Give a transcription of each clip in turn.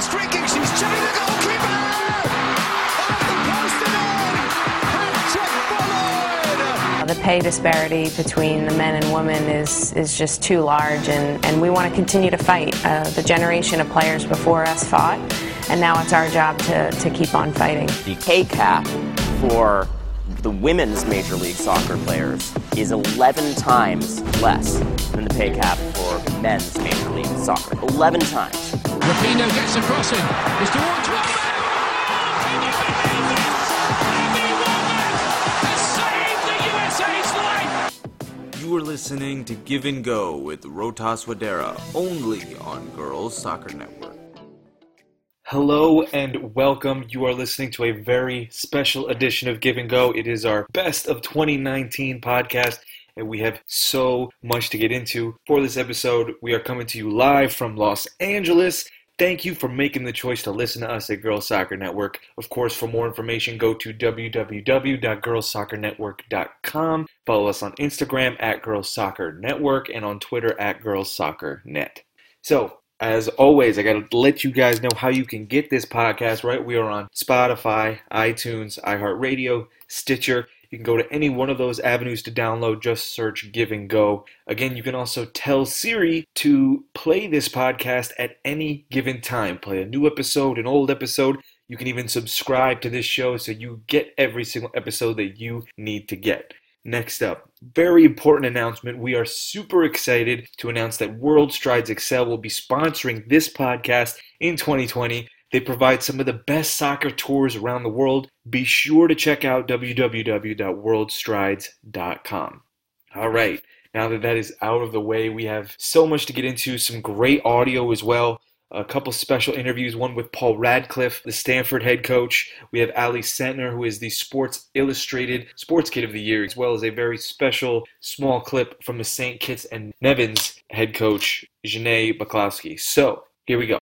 She's streaking. She's chilling the goalkeeper. Off the post and in. Hat-trick. The pay disparity between the men and women is, is just too large, and, and we want to continue to fight. Uh, the generation of players before us fought, and now it's our job to, to keep on fighting. The pay cap for the women's Major League Soccer players is 11 times less than the pay cap for men's Major League Soccer. 11 times. Rapinoe gets a crossing. It's towards one. You are listening to Give and Go with Rotas Wadera, only on Girls Soccer Network. Hello and welcome. You are listening to a very special edition of Give and Go. It is our best of 2019 podcast, and we have so much to get into. For this episode, we are coming to you live from Los Angeles. Thank you for making the choice to listen to us at Girls Soccer Network. Of course, for more information, go to www.girlssoccernetwork.com. Follow us on Instagram at Girls Soccer Network and on Twitter at Girls Soccer Net. So, as always, I got to let you guys know how you can get this podcast, right? We are on Spotify, iTunes, iHeartRadio, Stitcher. You can go to any one of those avenues to download. Just search Give and Go. Again, you can also tell Siri to play this podcast at any given time. Play a new episode, an old episode. You can even subscribe to this show so you get every single episode that you need to get. Next up, very important announcement. We are super excited to announce that World Strides Excel will be sponsoring this podcast in 2020. They provide some of the best soccer tours around the world. Be sure to check out www.worldstrides.com. All right, now that that is out of the way, we have so much to get into, some great audio as well. A couple special interviews, one with Paul Ratcliffe, the Stanford head coach. We have Ally Sentnor, who is the Sports Illustrated Sports Kid of the Year, as well as a very special small clip from the St. Kitts and Nevis head coach, Janae Baklowski. So, here we go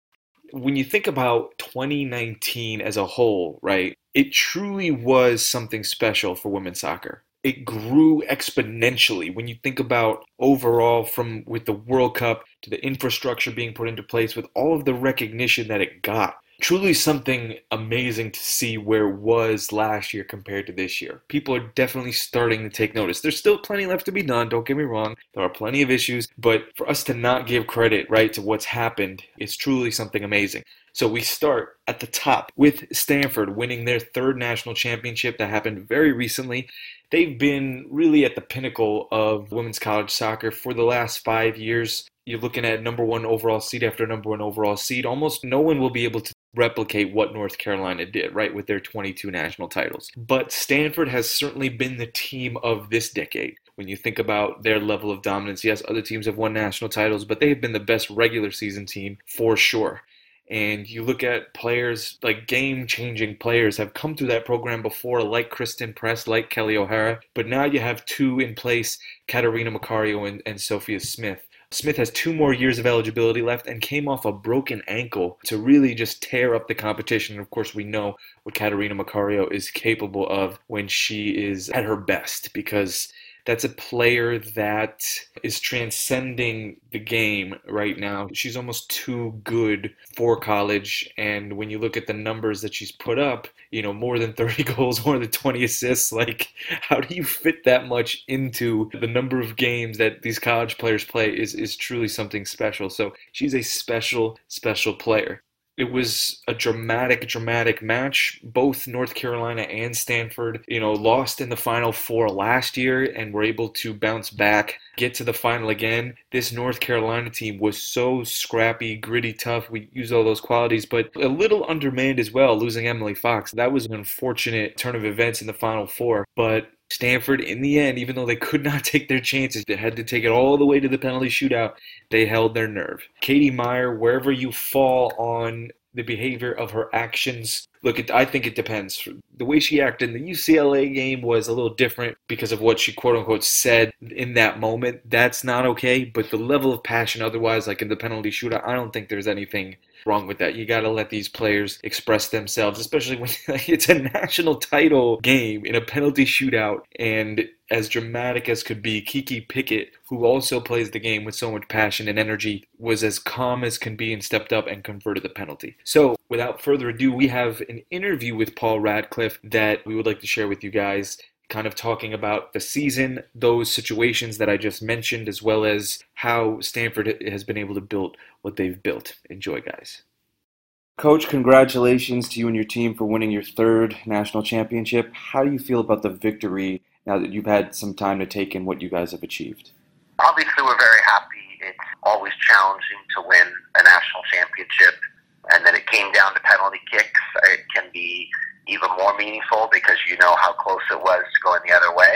when you think about 2019 as a whole, right, it truly was something special for women's soccer. It grew exponentially when you think about overall from with the World Cup to the infrastructure being put into place with all of the recognition that it got. Truly something amazing to see where it was last year compared to this year. People are definitely starting to take notice. There's still plenty left to be done, don't get me wrong. There are plenty of issues, but for us to not give credit, right, to what's happened is truly something amazing. So we start at the top with Stanford winning their third national championship that happened very recently. They've been really at the pinnacle of women's college soccer for the last five years. You're looking at number one overall seed after number one overall seed. Almost no one will be able to replicate what North Carolina did, right, with their 22 national titles. But Stanford has certainly been the team of this decade. When you think about their level of dominance, yes, other teams have won national titles, but they've been the best regular season team for sure. And you look at players like game changing players have come through that program before, like Christen Press, like Kelley O'Hara. But now you have two in place, Catarina Macario and, and Sophia Smith. Smith has two more years of eligibility left and came off a broken ankle to really just tear up the competition. And Of course, we know what Catarina Macario is capable of when she is at her best because that's a player that is transcending the game right now. She's almost too good for college. And when you look at the numbers that she's put up, you know, more than 30 goals, more than 20 assists, like, how do you fit that much into the number of games that these college players play is, is truly something special. So she's a special, special player. It was a dramatic, dramatic match. Both North Carolina and Stanford, you know, lost in the Final Four last year and were able to bounce back, get to the final again. This North Carolina team was so scrappy, gritty, tough. We use all those qualities, but a little undermanned as well, losing Emily Fox. That was an unfortunate turn of events in the Final Four. But Stanford, in the end, even though they could not take their chances, they had to take it all the way to the penalty shootout, they held their nerve. Katie Meyer, wherever you fall on the behavior of her actions Look, it, I think it depends. The way she acted in the UCLA game was a little different because of what she quote unquote said in that moment. That's not okay. But the level of passion otherwise, like in the penalty shootout, I don't think there's anything wrong with that. You got to let these players express themselves, especially when it's a national title game in a penalty shootout. And as dramatic as could be, Kiki Pickett, who also plays the game with so much passion and energy, was as calm as can be and stepped up and converted the penalty. So, without further ado, we have an interview with Paul Ratcliffe that we would like to share with you guys kind of talking about the season, those situations that I just mentioned, as well as how Stanford has been able to build what they've built. Enjoy, guys. Coach, congratulations to you and your team for winning your third national championship. How do you feel about the victory now that you've had some time to take in what you guys have achieved? Obviously, we're very happy. It's always challenging to win a national championship, and then it came down to penalty kicks. It can be even more meaningful because you know how close it was to going the other way.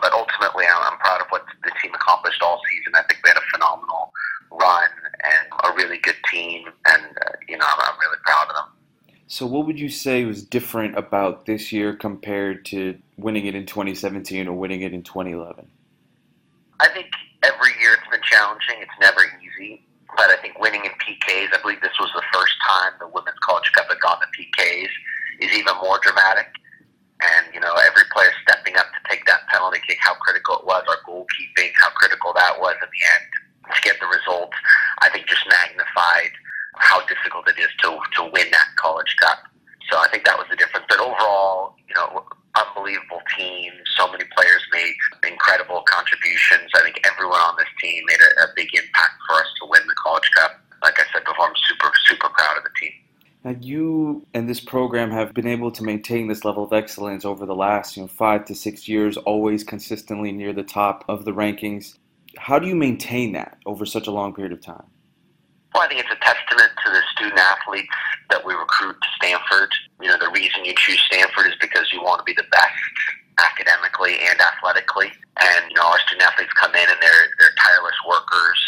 But ultimately, I'm, proud of what the team accomplished all season. I think they had a phenomenal run and a really good team, and uh, you know I'm, I'm really proud of them. So, what would you say was different about this year compared to winning it in 2017 or winning it in 2011? I think every year it's been challenging. It's never easy. But I think winning in PKs, I believe this was the first time the Women's College Cup had gone to PKs, is even more dramatic. And, you know, every player stepping up to take that penalty kick, how critical it was, our goalkeeping, how critical that was in the end to get the results, I think just magnified how difficult it is to, to win that College Cup. So I think that was the difference. But overall, you know, unbelievable team. So many players made incredible contributions. I think everyone on this team made a, a big impact for us to win the College Cup. Like I said before, I'm super, super proud of the team. Now, you and this program have been able to maintain this level of excellence over the last, you know, five to six years, always consistently near the top of the rankings. How do you maintain that over such a long period of time? Well, I think it's a testament to the student athletes that we recruit to Stanford. You know, the reason you choose Stanford is because you want to be the best academically and athletically. And, you know, our student athletes come in and they're, they're tireless workers.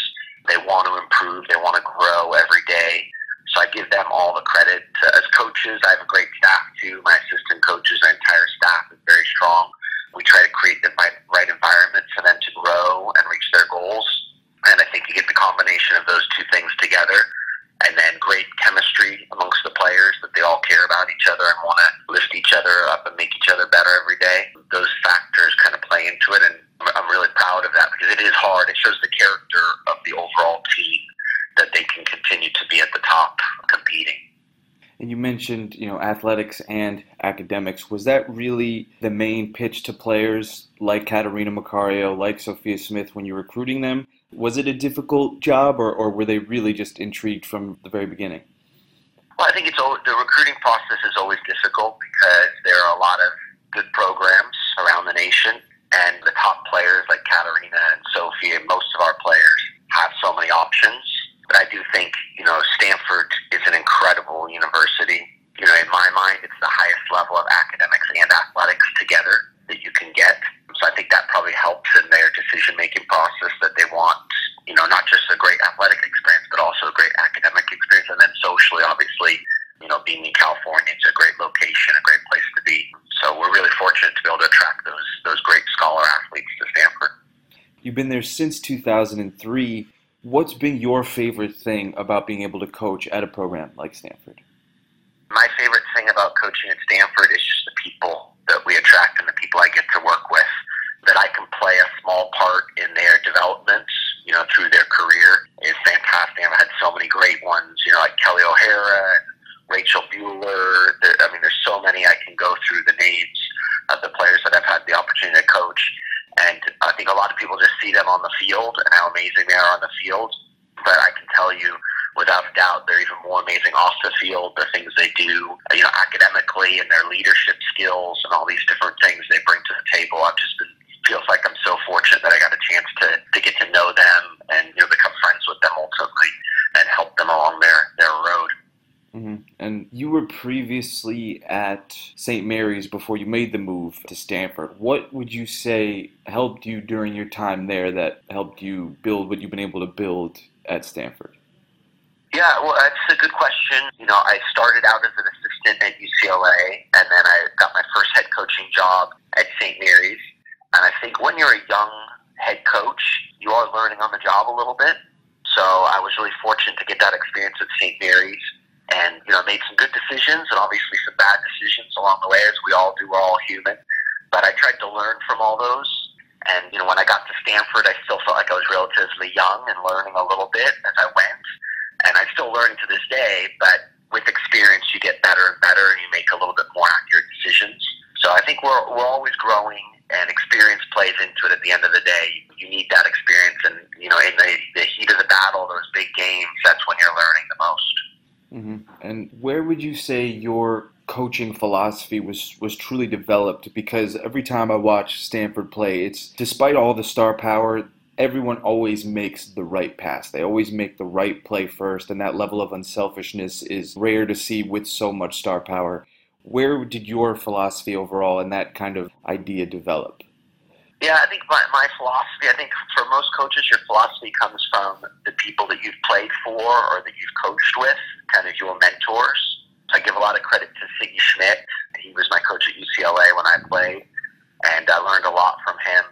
They want to improve. They want to grow every day. So I give them all the credit. As coaches, I have a great staff too. My assistant coaches, our entire staff is very strong. We try to create the right environment for them to grow and reach their goals. And I think you get the combination of those two things together and then great chemistry amongst the players that they all care about each other and want to lift each other up and make each other better every day. Those factors kind of play into it, and I'm really proud of that because it is hard. It shows the character of the overall team that they can continue to be at the top competing. And you mentioned, you know, athletics and academics. Was that really the main pitch to players like Catarina Macario, like Sophia Smith when you're recruiting them? Was it a difficult job, or, or were they really just intrigued from the very beginning? Well, I think it's the recruiting process is always difficult because there are a lot of good programs around the nation, and the top players like Catarina and Sophie, and most of our players have so many options. But I do think you know Stanford is an incredible university. You know, in my mind, it's the highest level of academics and athletics together that you can get. So I think that probably helps in their decision making process that they want, you know, not just a great athletic experience, but also a great academic experience. And then socially, obviously, you know, being in California, it's a great location, a great place to be. So we're really fortunate to be able to attract those those great scholar athletes to Stanford. You've been there since 2003. What's been your favorite thing about being able to coach at a program like Stanford? My favorite thing about coaching at Stanford is just the people that we attract and the people I get to work with. That I can play a small part in their development, you know, through their career is fantastic. I've had so many great ones, you know, like Kelley O'Hara Rachel Buehler. There, I mean, there's so many I can go through the names of the players that I've had the opportunity to coach. And I think a lot of people just see them on the field and how amazing they are on the field. But I can tell you, without a doubt, they're even more amazing off the field. The things they do, you know, academically and their leadership skills and all these different things they bring to the table. I've just been feels like I'm so fortunate that I got a chance to to get to know them and you know become friends with them ultimately and help them along their their road. Mm-hmm. And you were previously at St. Mary's before you made the move to Stanford. What would you say helped you during your time there that helped you build what you've been able to build at Stanford? Yeah, well, that's a good question. You know, I started out as an assistant assistant at UCLA, and then I got my first head coaching job at St. Mary's. And I think when you're a young head coach, you are learning on the job a little bit. So I was really fortunate to get that experience at St. Mary's and, you know, made some good decisions and obviously some bad decisions along the way, as we all do. We're all human. But I tried to learn from all those. And, you know, when I got to Stanford, I still felt like I was relatively young and learning a little bit as I went. And I'm still learning to this day, but with experience, you get better and better and you make a little bit more accurate decisions. So I think we're, we're always growing and experience plays into it at the end of the day. You need that experience, and you know, in the, the heat of the battle, those big games, that's when you're learning the most. Mm-hmm. And where would you say your coaching philosophy was was truly developed? Because every time I watch Stanford play, it's despite all the star power, everyone always makes the right pass. They always make the right play first, and that level of unselfishness is rare to see with so much star power. Where did your philosophy overall and that kind of idea develop? Yeah, I think my, my philosophy, I think for most coaches, your philosophy comes from the people that you've played for or that you've coached with, kind of your mentors. I give a lot of credit to Sigi Schmidt. He was my coach at UCLA when I played, and I learned a lot from him.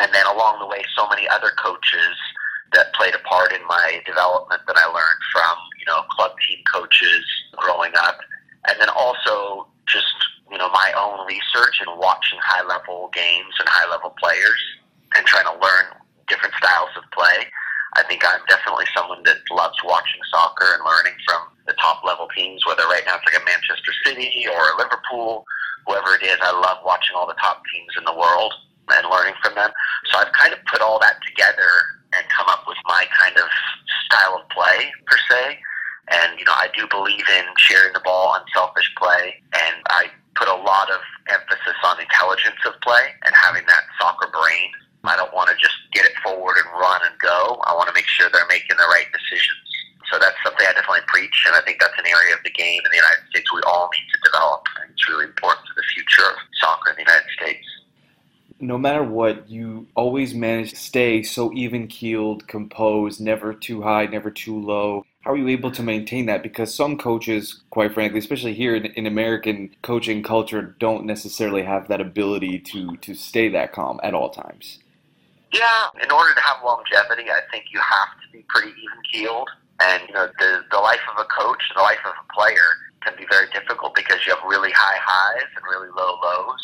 And then along the way, so many other coaches that played a part in my development that I learned from, you know, club team coaches growing up. And then also just you know my own research and watching high level games and high level players and trying to learn different styles of play. I think I'm definitely someone that loves watching soccer and learning from the top level teams, whether right now it's like a Manchester City or a Liverpool, whoever it is. I love watching all the top teams in the world and learning from them. So I've kind of put all that together and come up with my kind of style of play per se. And, you know, I do believe in sharing the ball, unselfish play, and I put a lot of emphasis on intelligence of play and having that soccer brain. I don't want to just get it forward and run and go. I want to make sure they're making the right decisions. So that's something I definitely preach, and I think that's an area of the game in the United States we all need to develop. And it's really important to the future of soccer in the United States. No matter what, you always manage to stay so even keeled, composed, never too high, never too low how are you able to maintain that? Because some coaches, quite frankly, especially here in, in, American coaching culture, don't necessarily have that ability to to stay that calm at all times. Yeah, in order to have longevity, I think you have to be pretty even keeled. And you know, the the life of a coach, the life of a player, can be very difficult because you have really high highs and really low lows.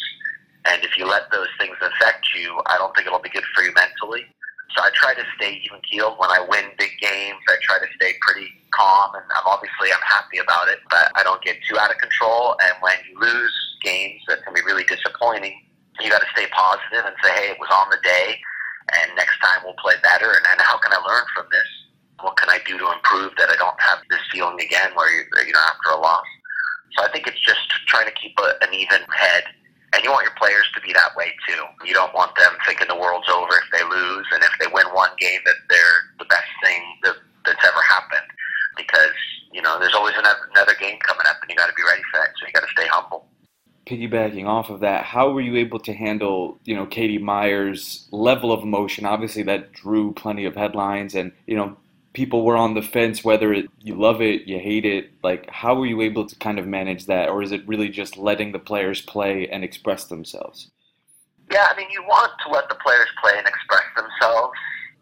And if you let those things affect you, I don't think it'll be good for you mentally. So I try to stay even keeled when I win big games. I try to stay pretty calm, and I'm obviously I'm happy about it, but I don't get too out of control. And when you lose games, that can be really disappointing. You got to stay positive and say, hey, it was on the day, and next time we'll play better. And then how can I learn from this? What can I do to improve that I don't have this feeling again, where you you know after a loss. So I think it's just trying to keep a, an even head and you want your players to be that way too. You don't want them thinking the world's over if they lose, and if they win one game that they're the best thing that, that's ever happened. Because you know there's always another, game coming up, and you got to be ready for it. So you got to stay humble. Piggybacking off of that, how were you able to handle, you know, Katie Meyer's level of emotion? Obviously, that drew plenty of headlines, and you know, people were on the fence whether it, you love it, you hate it. Like, how were you able to kind of manage that, or is it really just letting the players play and express themselves? Yeah, I mean, you want to let the players play and express themselves,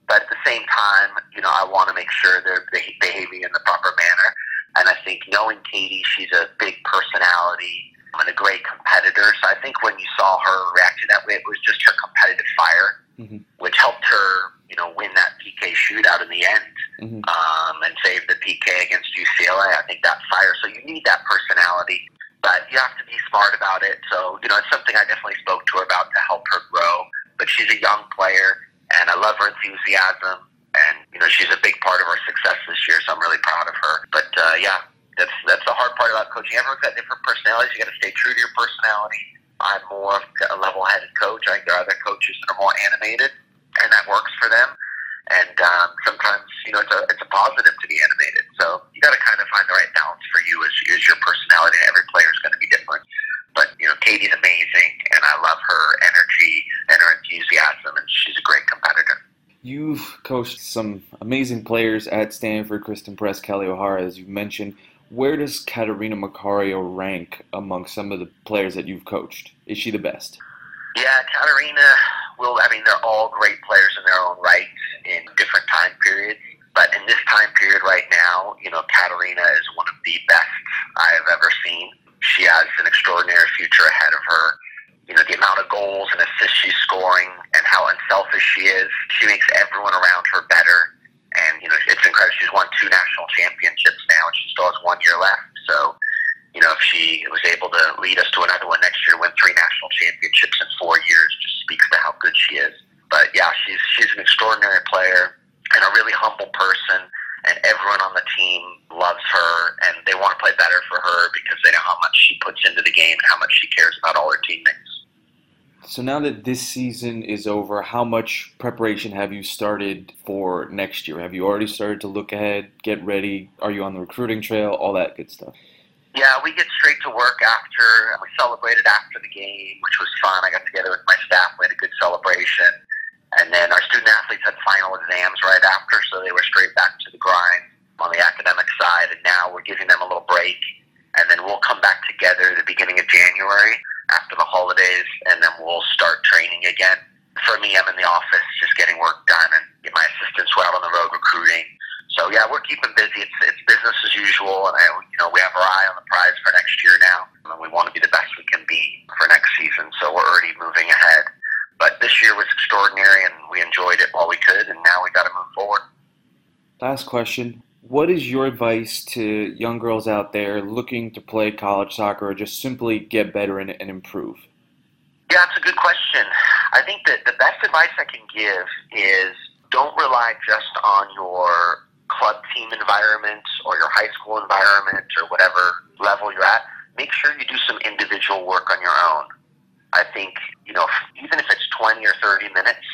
but at the same time, you know, I want to make sure they're behaving in the proper manner. And I think knowing Katie, she's a big personality and a great competitor. So I think when you saw her react that way, it was just her competitive fire, mm-hmm. which helped her you know, win that PK shootout in the end mm-hmm. um, and save the PK against UCLA. I think that fire. So you need that personality, but you have to be smart about it. So you know, it's something I definitely spoke to her about to help her grow. But she's a young player, and I love her enthusiasm. And you know, she's a big part of our success this year. So I'm really proud of her. But uh, yeah, that's that's the hard part about coaching. Everyone's got different personalities. You got to stay true to your personality. I'm more of a level-headed coach. I think there are other coaches that are more animated and that works for them. And um, sometimes, you know, it's a, it's a positive to be animated. So you got to kind of find the right balance for you as, as your personality. Every player is going to be different. But, you know, Katie's amazing, and I love her energy and her enthusiasm, and she's a great competitor. You've coached some amazing players at Stanford, Christen Press, Kelley O'Hara, as you mentioned. Where does Catarina Macario rank among some of the players that you've coached? Is she the best? Yeah, Catarina will. I mean, they're all great players in their own right in different time periods. But in this time period right now, you know, Catarina is one of the best I have ever seen. She has an extraordinary future ahead of her. You know, the amount of goals and assists she's scoring and how unselfish she is. She makes everyone around her better. And, you know, it's incredible. She's won two national championships now, and she still has one year left. So, you know, if she was able to lead us to another one next year, win three national championships in four years, just speaks to how good she is. But yeah, she's she's an extraordinary player and a really humble person. And everyone on the team loves her, and they want to play better for her because they know how much she puts into the game and how much she cares about all her teammates. So now that this season is over, how much preparation have you started for next year? Have you already started to look ahead, get ready? Are you on the recruiting trail? All that good stuff. Yeah, we get straight to work after, we celebrated after the game, which was fun. I got together with my staff, we had a good celebration. And then our student athletes had final exams right after, so they were straight back to the grind on the academic side. And now we're giving them a little break, and then we'll come back together the beginning of January after the holidays, and then we'll start training again. For me, I'm in the office just getting work done, and get my assistants were out on the road recruiting. So yeah, we're keeping busy. It's, it's business as usual, and I, you know we have our eye on the prize for next year now, and we want to be the best we can be for next season. So we're already moving ahead. But this year was extraordinary, and we enjoyed it while we could, and now we got to move forward. Last question. What is your advice to young girls out there looking to play college soccer or just simply get better and, and improve? Yeah, it's a good question. I think that the best advice I can give is don't rely just on your club team environment or your high school environment or whatever level you're at. Make sure you do some individual work on your own. I think, you know, even if it's 20 or 30 minutes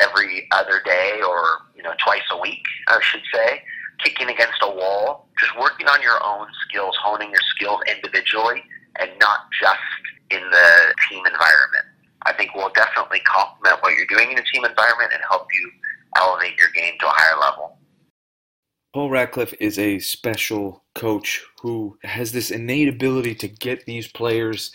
every other day or, you know, twice a week, I should say, kicking against a wall, just working on your own skills, honing your skills individually and not just in the team environment. I think will definitely complement what you're doing in a team environment and help you elevate your game to a higher level. Paul Ratcliffe is a special coach who has this innate ability to get these players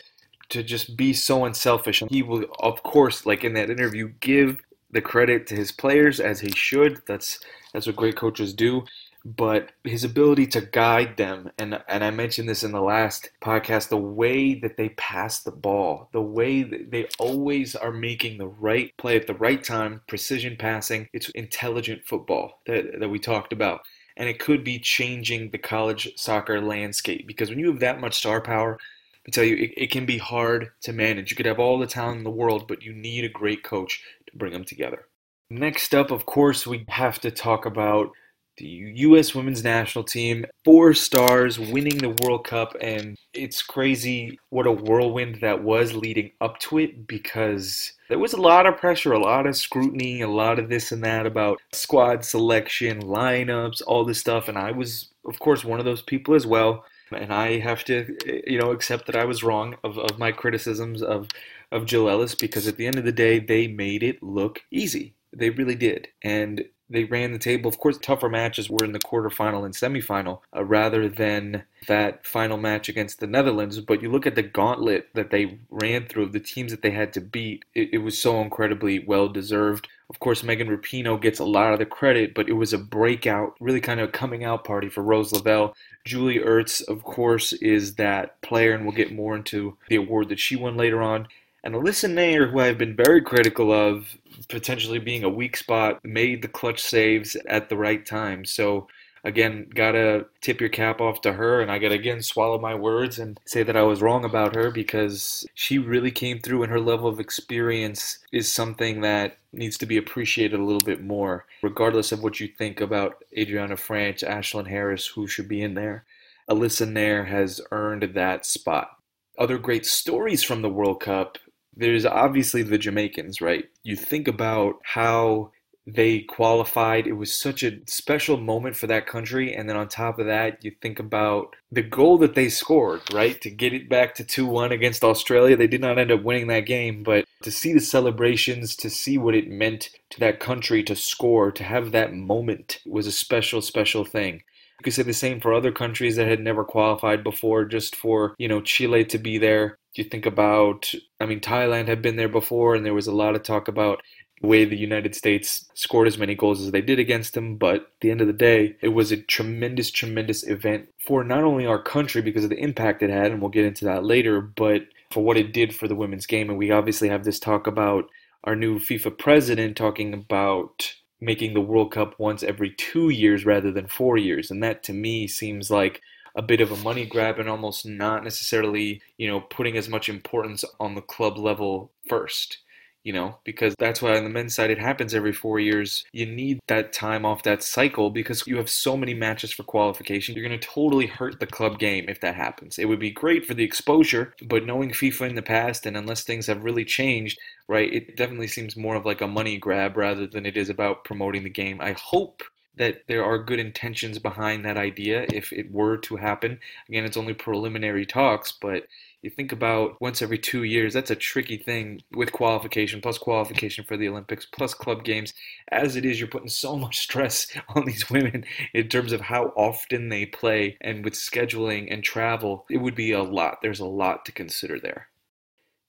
to just be so unselfish. He will, of course, like in that interview, give the credit to his players as he should. That's that's what great coaches do. But his ability to guide them, and and I mentioned this in the last podcast, the way that they pass the ball, the way they always are making the right play at the right time, precision passing. It's intelligent football that that we talked about and it could be changing the college soccer landscape because when you have that much star power, I tell you, it, it, can be hard to manage. You could have all the talent in the world, but you need a great coach to bring them together. Next up, of course, we have to talk about the U.S. women's national team. Four stars winning the World Cup, and it's crazy what a whirlwind that was leading up to it because there was a lot of pressure, a lot of scrutiny, a lot of this and that about squad selection, lineups, all this stuff. And I was, of course, one of those people as well. And I have to, you know, accept that I was wrong of, of my criticisms of, of Jill Ellis because at the end of the day, they made it look easy. They really did. And they ran the table. Of course, tougher matches were in the quarterfinal and semifinal uh, rather than that final match against the Netherlands. But you look at the gauntlet that they ran through, the teams that they had to beat, it, it was so incredibly well deserved. Of course, Megan Rapinoe gets a lot of the credit, but it was a breakout, really kind of a coming out party for Rose Lavelle. Julie Ertz, of course, is that player, and we'll get more into the award that she won later on. And Alyssa Naeher, who I've been very critical of potentially being a weak spot, made the clutch saves at the right time. So, again, gotta tip your cap off to her, and I gotta again swallow my words and say that I was wrong about her because she really came through, and her level of experience is something that needs to be appreciated a little bit more, regardless of what you think about Adrianna Franch, Ashlyn Harris, who should be in there. Alyssa Naeher has earned that spot. Other great stories from the World Cup there's obviously the Jamaicans, right? You think about how they qualified. It was such a special moment for that country. And then on top of that, you think about the goal that they scored, right? To get it back to 2 1 against Australia. They did not end up winning that game, but to see the celebrations, to see what it meant to that country to score, to have that moment was a special, special thing. You could say the same for other countries that had never qualified before, just for, you know, Chile to be there. You think about, I mean, Thailand had been there before, and there was a lot of talk about the way the United States scored as many goals as they did against them. But at the end of the day, it was a tremendous, tremendous event for not only our country because of the impact it had, and we'll get into that later, but for what it did for the women's game. And we obviously have this talk about our new FIFA president talking about making the World Cup once every two years rather than four years. And that to me seems like a bit of a money grab and almost not necessarily, you know, putting as much importance on the club level first you know, because that's why on the men's side it happens every four years. You need that time off that cycle because you have so many matches for qualification. You're going to totally hurt the club game if that happens. It would be great for the exposure, but knowing FIFA in the past and unless things have really changed, right, it definitely seems more of like a money grab rather than it is about promoting the game. I hope that there are good intentions behind that idea if it were to happen. Again, it's only preliminary talks, but you think about once every two years, that's a tricky thing with qualification, plus qualification for the Olympics, plus club games. As it is, you're putting so much stress on these women in terms of how often they play and with scheduling and travel. It would be a lot. There's a lot to consider there.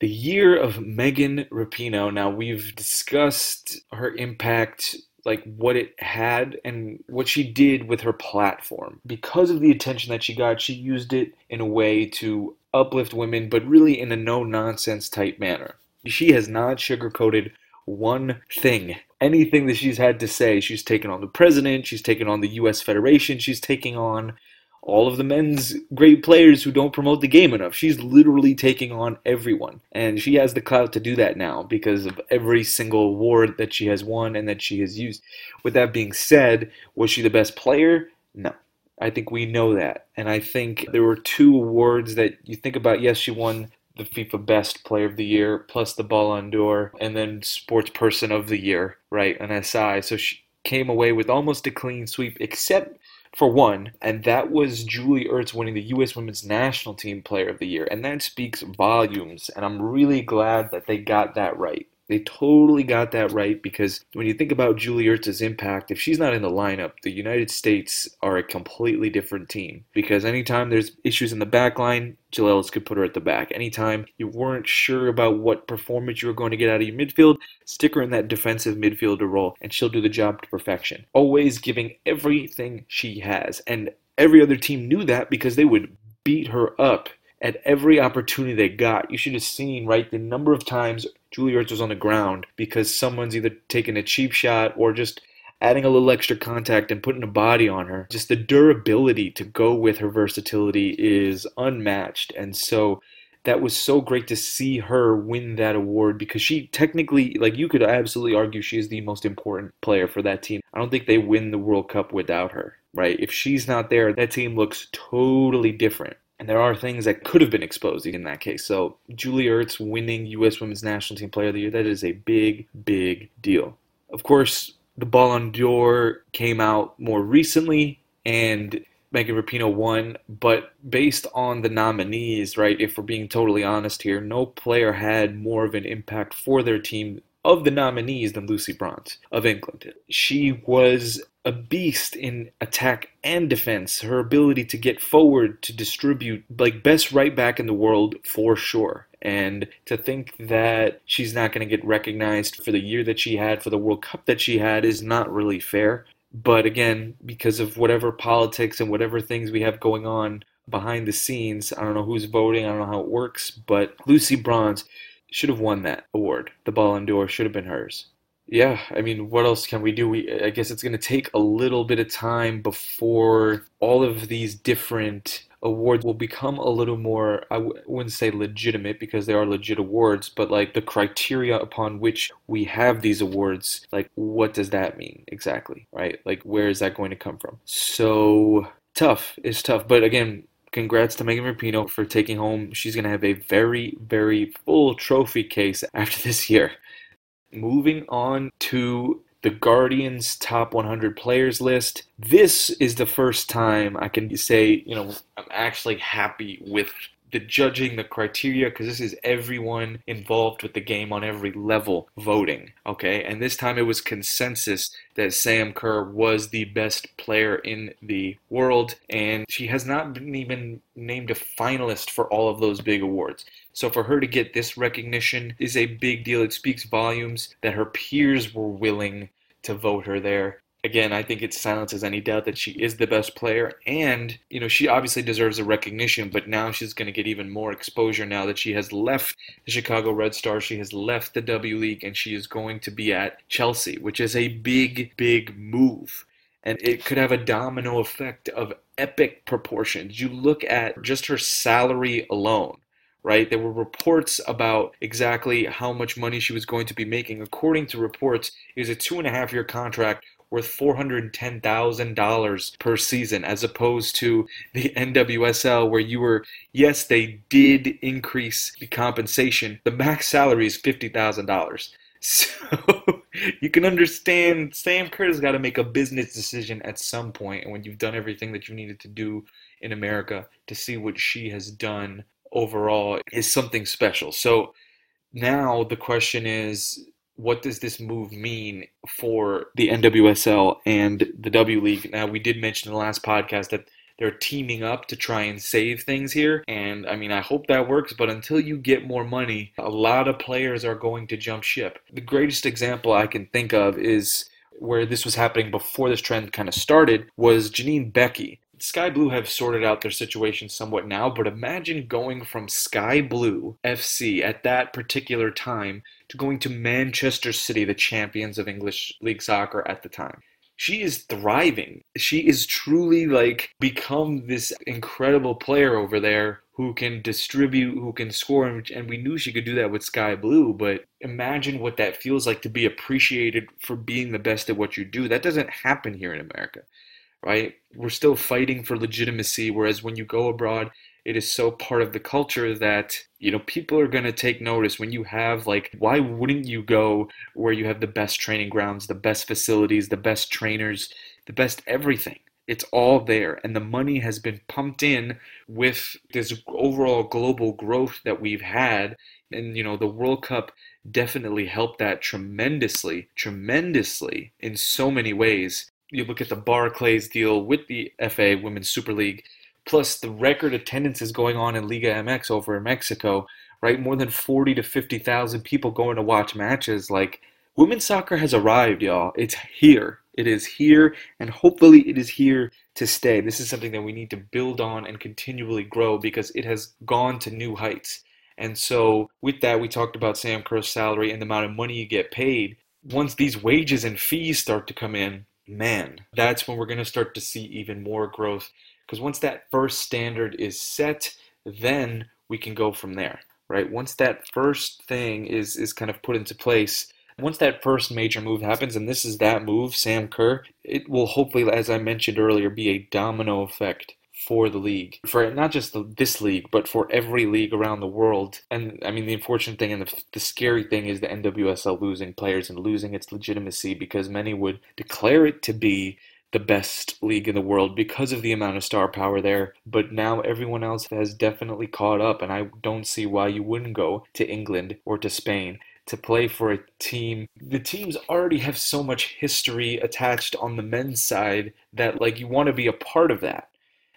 The year of Megan Rapinoe. Now, we've discussed her impact like what it had and what she did with her platform. Because of the attention that she got, she used it in a way to uplift women, but really in a no nonsense type manner. She has not sugarcoated one thing. Anything that she's had to say, she's taken on the president, she's taken on the US Federation, she's taking on all of the men's great players who don't promote the game enough. She's literally taking on everyone. And she has the clout to do that now because of every single award that she has won and that she has used. With that being said, was she the best player? No. I think we know that. And I think there were two awards that you think about. Yes, she won the FIFA Best Player of the Year, plus the Ballon d'Or, and then Sports Person of the Year, right? An SI. So she came away with almost a clean sweep, except for one, and that was Julie Ertz winning the U.S. Women's National Team Player of the Year. And that speaks volumes. And I'm really glad that they got that right. They totally got that right because when you think about Julie Ertz's impact, if she's not in the lineup, the United States are a completely different team. Because anytime there's issues in the back line, Jill Ellis could put her at the back. Anytime you weren't sure about what performance you were going to get out of your midfield, stick her in that defensive midfielder role and she'll do the job to perfection. Always giving everything she has. And every other team knew that because they would beat her up at every opportunity they got. You should have seen, right, the number of times Julie Ertz was on the ground because someone's either taking a cheap shot or just adding a little extra contact and putting a body on her. Just the durability to go with her versatility is unmatched. And so that was so great to see her win that award because she technically, like, you could absolutely argue she is the most important player for that team. I don't think they win the World Cup without her, right? If she's not there, that team looks totally different. And there are things that could have been exposed in that case. So Julie Ertz winning U.S. Women's National Team Player of the Year, that is a big, big deal. Of course, the Ballon d'Or came out more recently, and Megan Rapinoe won. But based on the nominees, right, if we're being totally honest here, no player had more of an impact for their team of the nominees than Lucy Bronze of England. She was a beast in attack and defense. Her ability to get forward, to distribute, like best right back in the world for sure. And to think that she's not going to get recognized for the year that she had, for the World Cup that she had, is not really fair. But again, because of whatever politics and whatever things we have going on behind the scenes, I don't know who's voting, I don't know how it works, but Lucy Bronze should have won that award. The Ballon d'Or should have been hers yeah, I mean, what else can we do? We, I guess it's going to take a little bit of time before all of these different awards will become a little more, I w- wouldn't say legitimate because they are legit awards, but like the criteria upon which we have these awards, like what does that mean exactly, right? Like where is that going to come from? So tough. It's tough. But again, congrats to Megan Rapinoe for taking home. She's going to have a very, very full trophy case after this year. Moving on to the Guardians top 100 players list. This is the first time I can say, you know, I'm actually happy with the judging, the criteria, because this is everyone involved with the game on every level voting. Okay, and this time it was consensus that Sam Kerr was the best player in the world, and she has not been even named a finalist for all of those big awards. So for her to get this recognition is a big deal. It speaks volumes that her peers were willing to vote her there again, I think it silences any doubt that she is the best player. And, you know, she obviously deserves a recognition, but now she's going to get even more exposure now that she has left the Chicago Red Stars, she has left the W League, and she is going to be at Chelsea, which is a big, big move. And it could have a domino effect of epic proportions. You look at just her salary alone right? There were reports about exactly how much money she was going to be making. According to reports, it was a two and a half year contract worth $410,000 per season, as opposed to the NWSL, where you were, yes, they did increase the compensation. The max salary is $50,000. So you can understand Sam Kerr's got to make a business decision at some point, and when you've done everything that you needed to do in America, to see what she has done overall is something special. So now the question is what does this move mean for the NWSL and the W League? Now, we did mention in the last podcast that they're teaming up to try and save things here. And I mean, I hope that works, but until you get more money, a lot of players are going to jump ship. The greatest example I can think of is where this was happening before this trend kind of started was Janine Beckie. Sky Blue have sorted out their situation somewhat now, but imagine going from Sky Blue FC at that particular time to going to Manchester City, the champions of English League Soccer at the time. She is thriving. She is truly like become this incredible player over there who can distribute, who can score, and we knew she could do that with Sky Blue. But imagine what that feels like to be appreciated for being the best at what you do. That doesn't happen here in America right? We're still fighting for legitimacy, whereas when you go abroad, it is so part of the culture that you know people are going to take notice when you have like why wouldn't you go where you have the best training grounds the best facilities the best trainers the best everything? It's all there and the money has been pumped in with this overall global growth that we've had and you know the world cup definitely helped that tremendously tremendously in so many ways. You look at the Barclays deal with the FA Women's Super League, plus the record attendance is going on in Liga MX over in Mexico, right? More than 40 to 50,000 people going to watch matches. Like, women's soccer has arrived, y'all. It's here. It is here, and hopefully it is here to stay. This is something that we need to build on and continually grow because it has gone to new heights. And so, with that, we talked about Sam Kerr's salary and the amount of money you get paid. Once these wages and fees start to come in, man, that's when we're going to start to see even more growth. Because once that first standard is set, then we can go from there, right? Once that first thing is is kind of put into place, once that first major move happens, and this is that move, Sam Kerr, it will hopefully, as I mentioned earlier, be a domino effect for the league, for not just the, this league, but for every league around the world. And I mean, the unfortunate thing and the, the scary thing is the NWSL losing players and losing its legitimacy because many would declare it to be the best league in the world because of the amount of star power there. But now everyone else has definitely caught up, and I don't see why you wouldn't go to England or to Spain to play for a team. The teams already have so much history attached on the men's side that, like, you want to be a part of that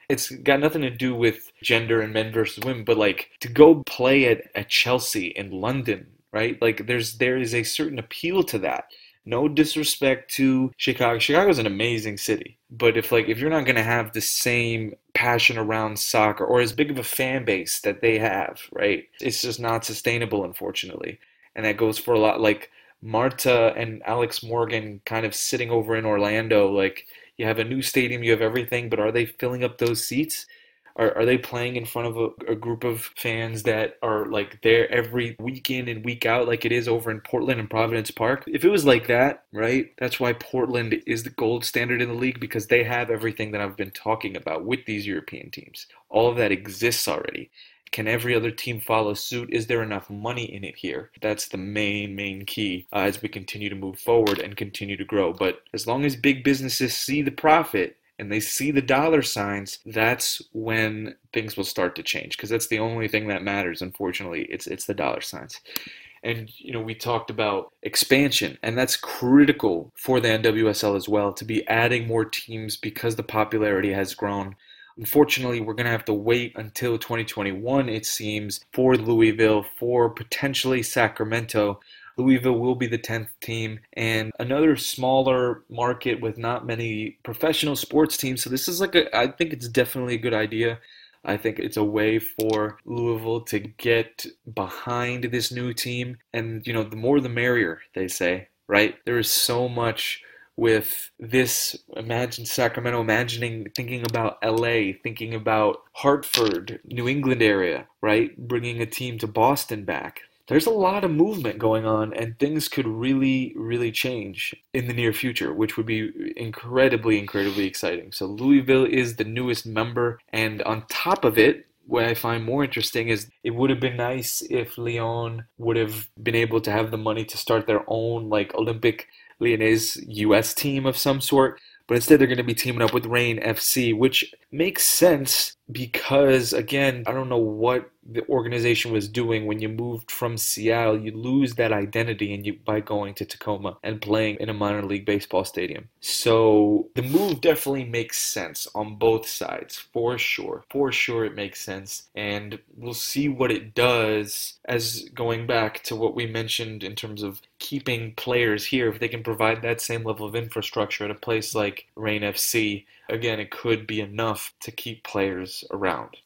it's got nothing to do with gender and men versus women, but like to go play at, at Chelsea in London, right? Like there's there is a certain appeal to that. No disrespect to Chicago. Chicago's an amazing city. But if like if you're not gonna have the same passion around soccer or as big of a fan base that they have, right? It's just not sustainable, unfortunately. And that goes for a lot like Marta and Alex Morgan kind of sitting over in Orlando, like you have a new stadium, you have everything, but are they filling up those seats? Are, are they playing in front of a, a group of fans that are like there every week in and week out, like it is over in Portland and Providence Park? If it was like that, right, that's why Portland is the gold standard in the league because they have everything that I've been talking about with these European teams. All of that exists already. Can every other team follow suit? Is there enough money in it here? That's the main, main key uh, as we continue to move forward and continue to grow. But as long as big businesses see the profit and they see the dollar signs, that's when things will start to change because that's the only thing that matters. Unfortunately, it's it's the dollar signs. And you know, we talked about expansion, and that's critical for the NWSL as well to be adding more teams because the popularity has grown. Unfortunately, we're going to have to wait until 2021, it seems, for Louisville, for potentially Sacramento. Louisville will be the 10th team and another smaller market with not many professional sports teams. So, this is like a, I think it's definitely a good idea. I think it's a way for Louisville to get behind this new team. And, you know, the more the merrier, they say, right? There is so much with this imagine Sacramento imagining thinking about LA thinking about Hartford New England area right bringing a team to Boston back there's a lot of movement going on and things could really really change in the near future which would be incredibly incredibly exciting. So Louisville is the newest member and on top of it what I find more interesting is it would have been nice if Lyon would have been able to have the money to start their own like Olympique Lyonnais US team of some sort, but instead they're going to be teaming up with Reign FC, which makes sense because again, I don't know what the organization was doing when you moved from Seattle. You lose that identity and you by going to Tacoma and playing in a minor league baseball stadium. So the move definitely makes sense on both sides, for sure. For sure it makes sense. And we'll see what it does as going back to what we mentioned in terms of keeping players here if they can provide that same level of infrastructure at a place like Reign FC again, it could be enough to keep players around.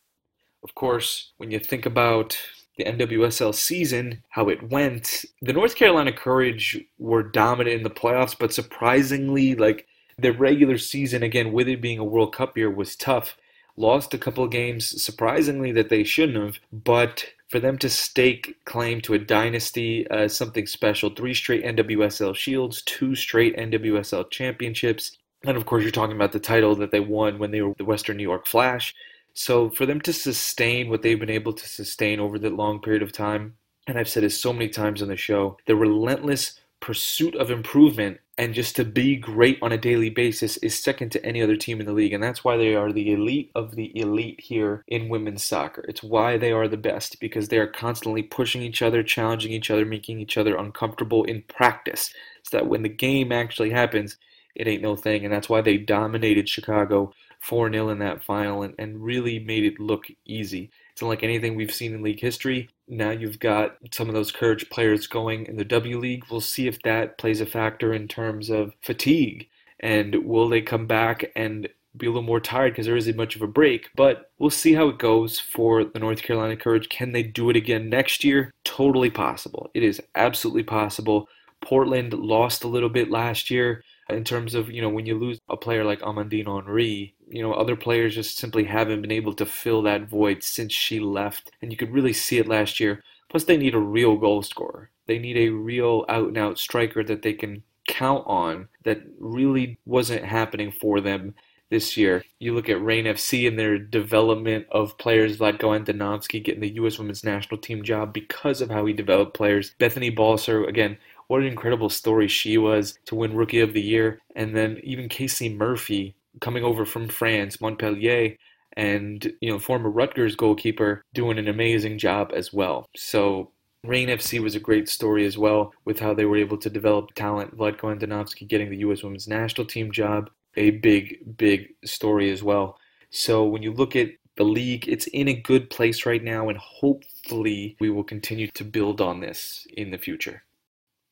Of course, when you think about the NWSL season, how it went, the North Carolina Courage were dominant in the playoffs, but surprisingly, like the regular season, again, with it being a World Cup year, was tough. Lost a couple games, surprisingly, that they shouldn't have, but for them to stake claim to a dynasty uh, something special. Three straight NWSL shields, two straight NWSL championships, and of course, you're talking about the title that they won when they were the Western New York Flash. So for them to sustain what they've been able to sustain over the long period of time, and I've said this so many times on the show, the relentless pursuit of improvement and just to be great on a daily basis is second to any other team in the league. And that's why they are the elite of the elite here in women's soccer. It's why they are the best because they are constantly pushing each other, challenging each other, making each other uncomfortable in practice. So that when the game actually happens, it ain't no thing. And that's why they dominated Chicago 4 0 in that final and, and really made it look easy. It's unlike anything we've seen in league history. Now you've got some of those courage players going in the W League. We'll see if that plays a factor in terms of fatigue. And will they come back and be a little more tired because there isn't much of a break. But we'll see how it goes for the North Carolina Courage. Can they do it again next year? Totally possible. It is absolutely possible. Portland lost a little bit last year in terms of, you know, when you lose a player like Amandine Henry, you know, other players just simply haven't been able to fill that void since she left. And you could really see it last year. Plus, they need a real goal scorer. They need a real out and out striker that they can count on that really wasn't happening for them this year. You look at Reign FC and their development of players like Goan Danovsky getting the U.S. women's national team job because of how he developed players. Bethany Balcer, again, what an incredible story she was to win Rookie of the Year. And then even Casey Murphy coming over from France, Montpellier, and you know former Rutgers goalkeeper doing an amazing job as well. So Reign FC was a great story as well with how they were able to develop talent. Vlatko Andonovski getting the U.S. Women's National Team job, a big, big story as well. So when you look at the league, it's in a good place right now, and hopefully we will continue to build on this in the future.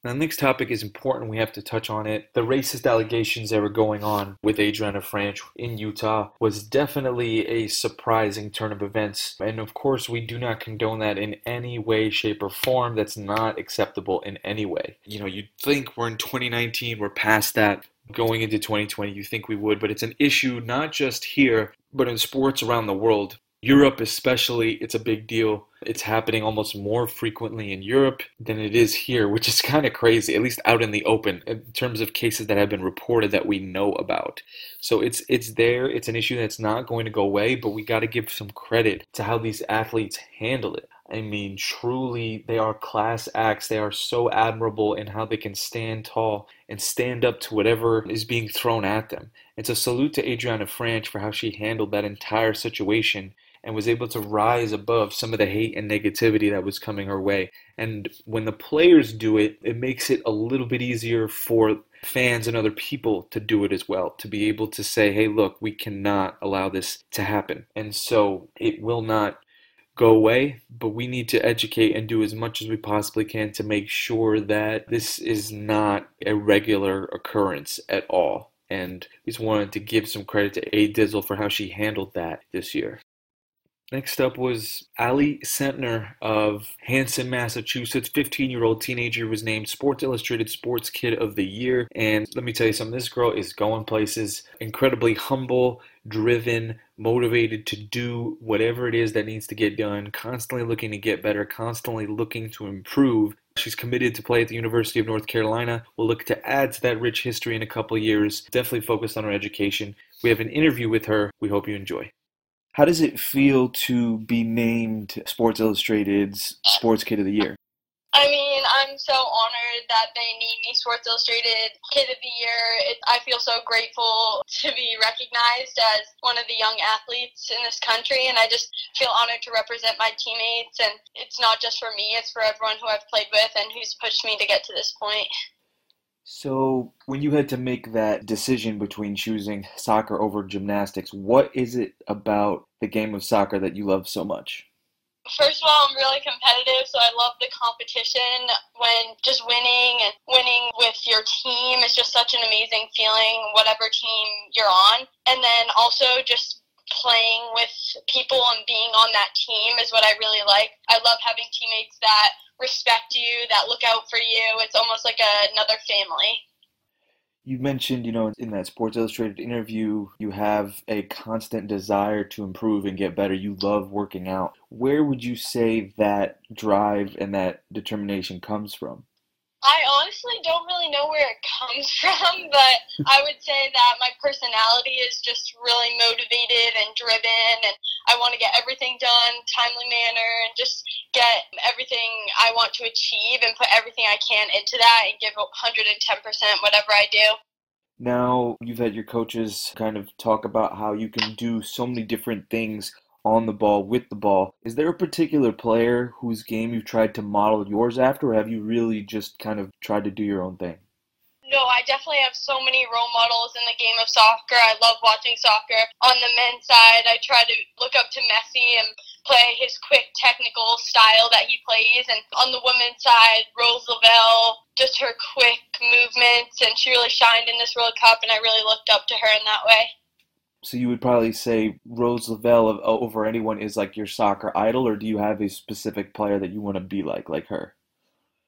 Now, the next topic is important. We have to touch on it. The racist allegations that were going on with Adrianna Franch in Utah was definitely a surprising turn of events. And of course, we do not condone that in any way, shape, or form. That's not acceptable in any way. You know, you'd think we're in 2019, we're past that. Going into 2020, you think we would, but it's an issue not just here, but in sports around the world. Europe, especially, it's a big deal. It's happening almost more frequently in Europe than it is here, which is kind of crazy, at least out in the open in terms of cases that have been reported that we know about. So it's it's there, it's an issue that's not going to go away, but we got to give some credit to how these athletes handle it. I mean, truly, they are class acts. They are so admirable in how they can stand tall and stand up to whatever is being thrown at them. It's a salute to Adrianna Franch for how she handled that entire situation and was able to rise above some of the hate and negativity that was coming her way. And when the players do it, it makes it a little bit easier for fans and other people to do it as well, to be able to say, hey, look, we cannot allow this to happen. And so it will not go away, but we need to educate and do as much as we possibly can to make sure that this is not a regular occurrence at all. And we just wanted to give some credit to A. Dizzle for how she handled that this year. Next up was Ally Sentnor of Hanson, Massachusetts. 15 year old teenager was named Sports Illustrated Sports Kid of the Year. And let me tell you something this girl is going places, incredibly humble, driven, motivated to do whatever it is that needs to get done, constantly looking to get better, constantly looking to improve. She's committed to play at the University of North Carolina. We'll look to add to that rich history in a couple years. Definitely focused on her education. We have an interview with her. We hope you enjoy. How does it feel to be named Sports Illustrated's Sports Kid of the Year? I mean, I'm so honored that they named me Sports Illustrated Kid of the Year. It, I feel so grateful to be recognized as one of the young athletes in this country, and I just feel honored to represent my teammates. And it's not just for me, it's for everyone who I've played with and who's pushed me to get to this point. So, when you had to make that decision between choosing soccer over gymnastics, what is it about the game of soccer that you love so much? First of all, I'm really competitive, so I love the competition. When just winning and winning with your team is just such an amazing feeling, whatever team you're on. And then also just playing with people and being on that team is what I really like. I love having teammates that respect you, that look out for you. It's almost like a, another family. You mentioned, you know, in that Sports Illustrated interview, you have a constant desire to improve and get better. You love working out. Where would you say that drive and that determination comes from? I honestly don't really know where it comes from, but I would say that my personality is just really motivated and driven, and I want to get everything done timely manner and just get everything I want to achieve and put everything I can into that and give 110% whatever I do. Now, you've had your coaches kind of talk about how you can do so many different things on the ball with the ball. Is there a particular player whose game you've tried to model yours after, or have you really just kind of tried to do your own thing? No, I definitely have so many role models in the game of soccer. I love watching soccer. On the men's side, I try to look up to Messi and play his quick technical style that he plays. And on the women's side, Rose Lavelle, just her quick movements, and she really shined in this World Cup, and I really looked up to her in that way so you would probably say Rose Lavelle over anyone is like your soccer idol, or do you have a specific player that you want to be like, like her?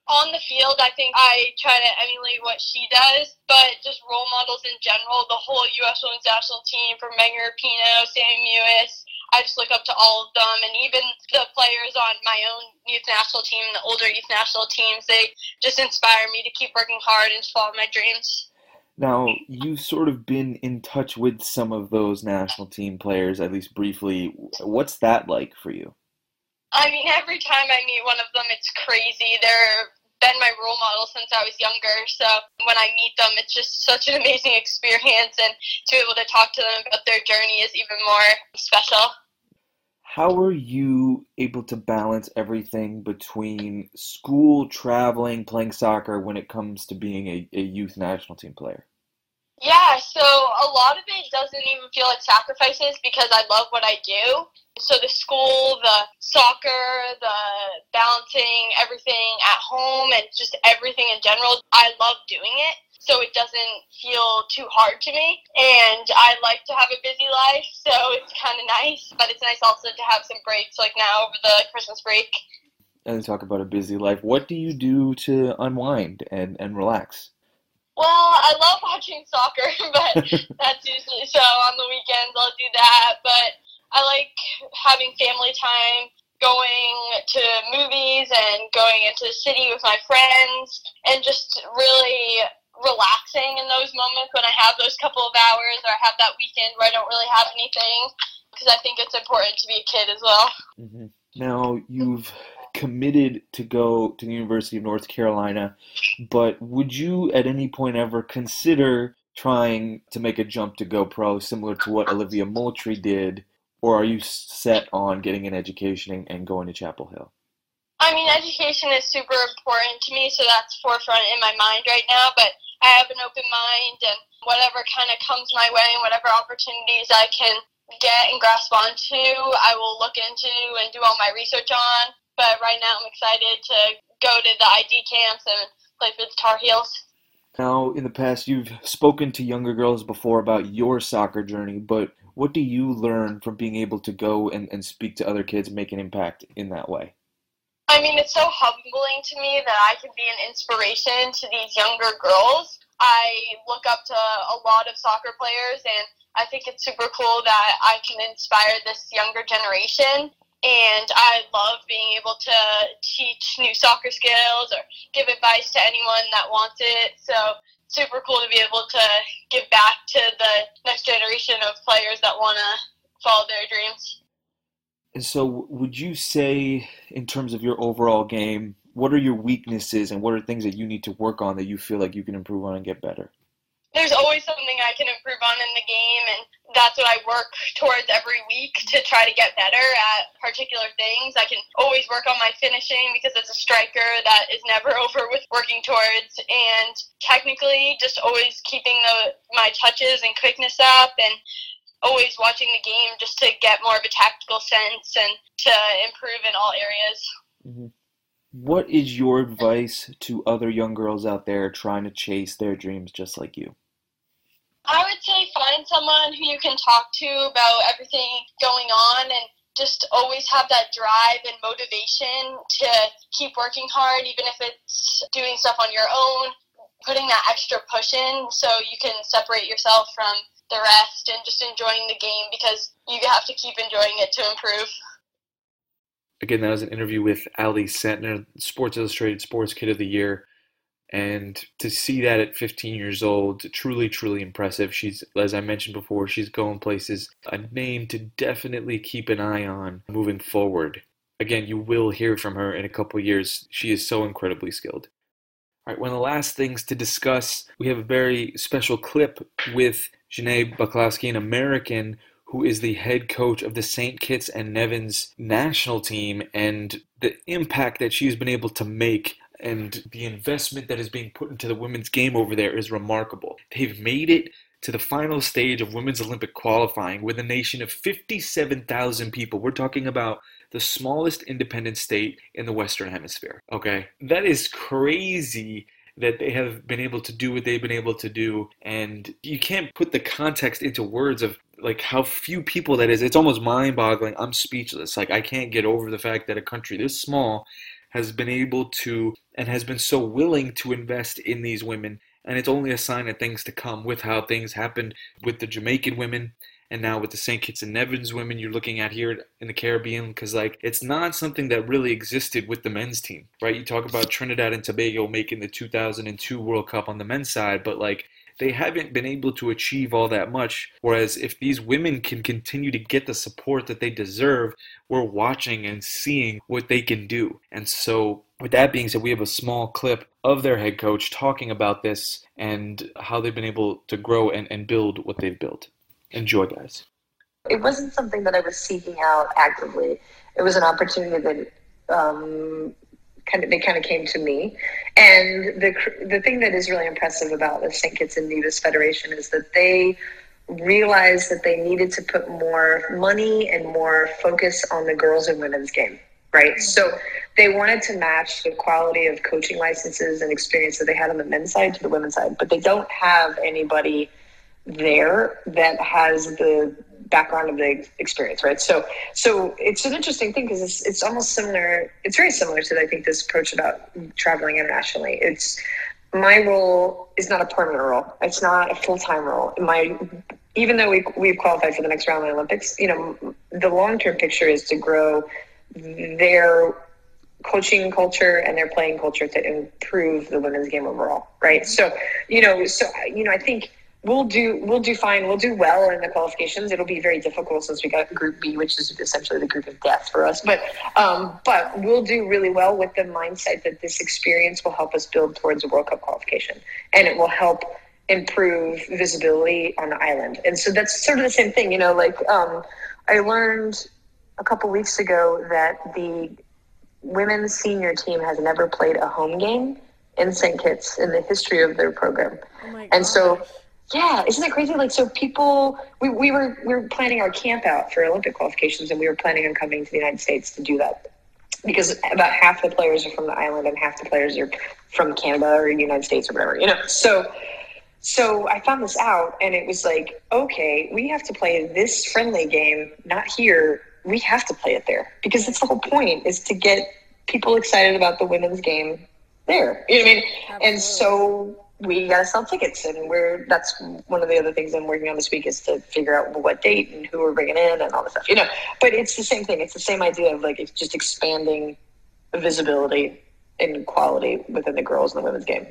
On the field, I think I try to emulate what she does, but just role models in general, the whole U.S. women's national team from Megan Sammy Mewis, I just look up to all of them, and even the players on my own youth national team, the older youth national teams, they just inspire me to keep working hard and follow my dreams. Now, you've sort of been in touch with some of those national team players, at least briefly. What's that like for you? I mean, every time I meet one of them, it's crazy. They're been my role model since I was younger. So when I meet them, it's just such an amazing experience, and to be able to talk to them about their journey is even more special. How were you able to balance everything between school, traveling, playing soccer when it comes to being a, a youth national team player? Yeah, so a lot of it doesn't even feel like sacrifices because I love what I do. So the school, the soccer, the balancing everything at home, and just everything in general, I love doing it so it doesn't feel too hard to me. And I like to have a busy life, so it's kind of nice. But it's nice also to have some breaks, like now over the Christmas break. And talk about a busy life. What do you do to unwind and, and relax? Well, I love watching soccer, but that's usually so on the weekends I'll do that. But I like having family time going to movies and going into the city with my friends and just really relaxing in those moments when I have those couple of hours or I have that weekend where I don't really have anything because I think it's important to be a kid as well. Mm-hmm. Now, you've committed to go to the University of North Carolina, but would you at any point ever consider trying to make a jump to go pro, similar to what Olivia Moultrie did, or are you set on getting an education and going to Chapel Hill? I mean, education is super important to me, so that's forefront in my mind right now. But I have an open mind, and whatever kind of comes my way, and whatever opportunities I can get and grasp onto, I will look into and do all my research on. But right now, I'm excited to go to the ID camps and play for the Tar Heels. Now, in the past, you've spoken to younger girls before about your soccer journey, but what do you learn from being able to go and, and speak to other kids and make an impact in that way? I mean, it's so humbling to me that I can be an inspiration to these younger girls. I look up to a lot of soccer players, and I think it's super cool that I can inspire this younger generation. And I love being able to teach new soccer skills or give advice to anyone that wants it. So, super cool to be able to give back to the next generation of players that want to follow their dreams. And so, would you say, in terms of your overall game, what are your weaknesses and what are things that you need to work on that you feel like you can improve on and get better? There's always something I can improve on in the game, and that's what I work towards every week to try to get better at particular things. I can always work on my finishing because as a striker, that is never over with working towards, and technically, just always keeping the my touches and quickness up, and always watching the game just to get more of a tactical sense and to improve in all areas. Mm-hmm. What is your advice to other young girls out there trying to chase their dreams just like you? I would say find someone who you can talk to about everything going on and just always have that drive and motivation to keep working hard, even if it's doing stuff on your own, putting that extra push in so you can separate yourself from the rest and just enjoying the game because you have to keep enjoying it to improve. Again, that was an interview with Ally Sentnor, Sports Illustrated Sports Kid of the Year. And to see that at 15 years old, truly, truly impressive. She's, as I mentioned before, she's going places. A name to definitely keep an eye on moving forward. Again, you will hear from her in a couple years. She is so incredibly skilled. All right, one of the last things to discuss, we have a very special clip with Jené Baclawski, an American who is the head coach of the St. Kitts and Nevis national team, and the impact that she's been able to make and the investment that is being put into the women's game over there is remarkable. They've made it to the final stage of women's Olympic qualifying with a nation of 57,000 people. We're talking about the smallest independent state in the Western Hemisphere. Okay? That is crazy that they have been able to do what they've been able to do. And you can't put the context into words of like how few people that is. It's almost mind boggling. I'm speechless. Like, I can't get over the fact that a country this small has been able to and has been so willing to invest in these women. And it's only a sign of things to come with how things happened with the Jamaican women and now with the St. Kitts and Nevis women you're looking at here in the Caribbean, because like it's not something that really existed with the men's team, right? You talk about Trinidad and Tobago making the 2002 World Cup on the men's side, but like they haven't been able to achieve all that much. Whereas if these women can continue to get the support that they deserve, we're watching and seeing what they can do. And so, with that being said, we have a small clip of their head coach talking about this and how they've been able to grow and, and build what they've built. Enjoy, guys. It wasn't something that I was seeking out actively. It was an opportunity that um, kind of they kind of came to me. And the the thing that is really impressive about the St. Kitts and Nevis Federation is that they realized that they needed to put more money and more focus on the girls and women's game. Right. So they wanted to match the quality of coaching licenses and experience that they had on the men's side to the women's side, but they don't have anybody there that has the background of the experience, right? So, so it's an interesting thing because it's it's almost similar. It's very similar to I think this approach about traveling internationally. It's my role is not a permanent role. It's not a full time role. My even though we we've qualified for the next round of the Olympics, you know, the long term picture is to grow their coaching culture and their playing culture to improve the women's game overall, right? So, you know, so you know, I think we'll do we'll do fine. We'll do well in the qualifications. It'll be very difficult since we got Group B, which is essentially the group of death for us. But um, but we'll do really well with the mindset that this experience will help us build towards a World Cup qualification, and it will help improve visibility on the island. And so that's sort of the same thing, you know. Like um, I learned a couple weeks ago that the women's senior team has never played a home game in St. Kitts in the history of their program. Oh and so yeah, isn't that crazy? Like, so people, we, we were we were planning our camp out for Olympic qualifications, and we were planning on coming to the United States to do that because about half the players are from the island and half the players are from Canada or United States or whatever, you know. So, so I found this out, and it was like, okay, we have to play this friendly game, not here. We have to play it there because that's the whole point is to get people excited about the women's game there. You know what I mean? And so we got to sell tickets, and we're that's one of the other things I'm working on this week is to figure out what date and who we're bringing in and all this stuff. You know, but it's the same thing. It's the same idea of like it's just expanding visibility and quality within the girls and the women's game.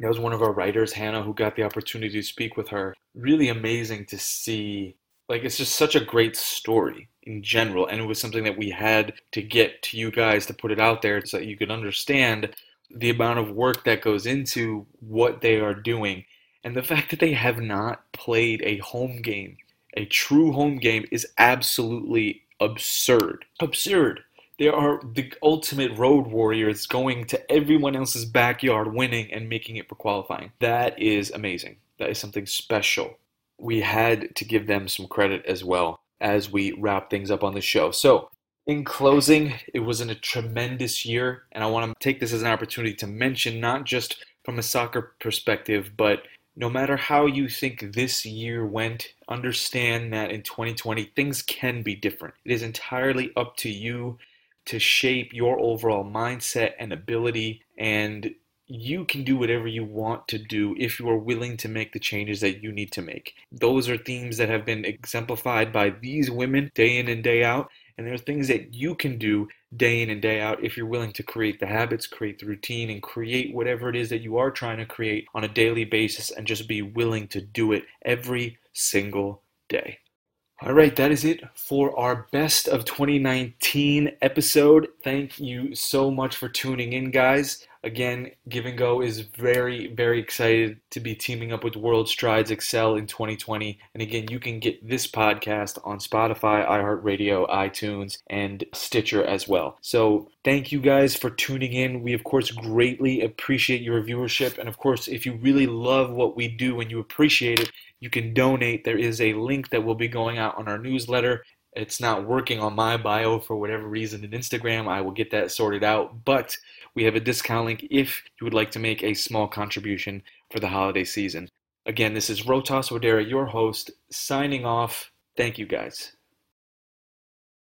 That was one of our writers, Hannah, who got the opportunity to speak with her. Really amazing to see. Like, it's just such a great story in general. And it was something that we had to get to you guys to put it out there so that you could understand the amount of work that goes into what they are doing. And the fact that they have not played a home game, a true home game, is absolutely absurd. Absurd. They are the ultimate road warriors going to everyone else's backyard, winning and making it for qualifying. That is amazing. That is something special. We had to give them some credit as well as we wrap things up on the show. So, in closing, it was a tremendous year, and I want to take this as an opportunity to mention not just from a soccer perspective, but no matter how you think this year went, understand that in 2020 things can be different. It is entirely up to you to shape your overall mindset and ability, and you can do whatever you want to do if you are willing to make the changes that you need to make. Those are themes that have been exemplified by these women day in and day out. And there are things that you can do day in and day out if you're willing to create the habits, create the routine, and create whatever it is that you are trying to create on a daily basis and just be willing to do it every single day. All right, that is it for our best of 2019 episode. Thank you so much for tuning in, guys. Again, Give and Go is very, very excited to be teaming up with World Strides Excel in 2020. And again, you can get this podcast on Spotify, iHeartRadio, iTunes, and Stitcher as well. So thank you guys for tuning in. We, of course, greatly appreciate your viewership. And of course, if you really love what we do and you appreciate it, you can donate. There is a link that will be going out on our newsletter. It's not working on my bio for whatever reason in Instagram. I will get that sorted out. But we have a discount link if you would like to make a small contribution for the holiday season. Again, this is Rotas Wadera, your host, signing off. Thank you guys.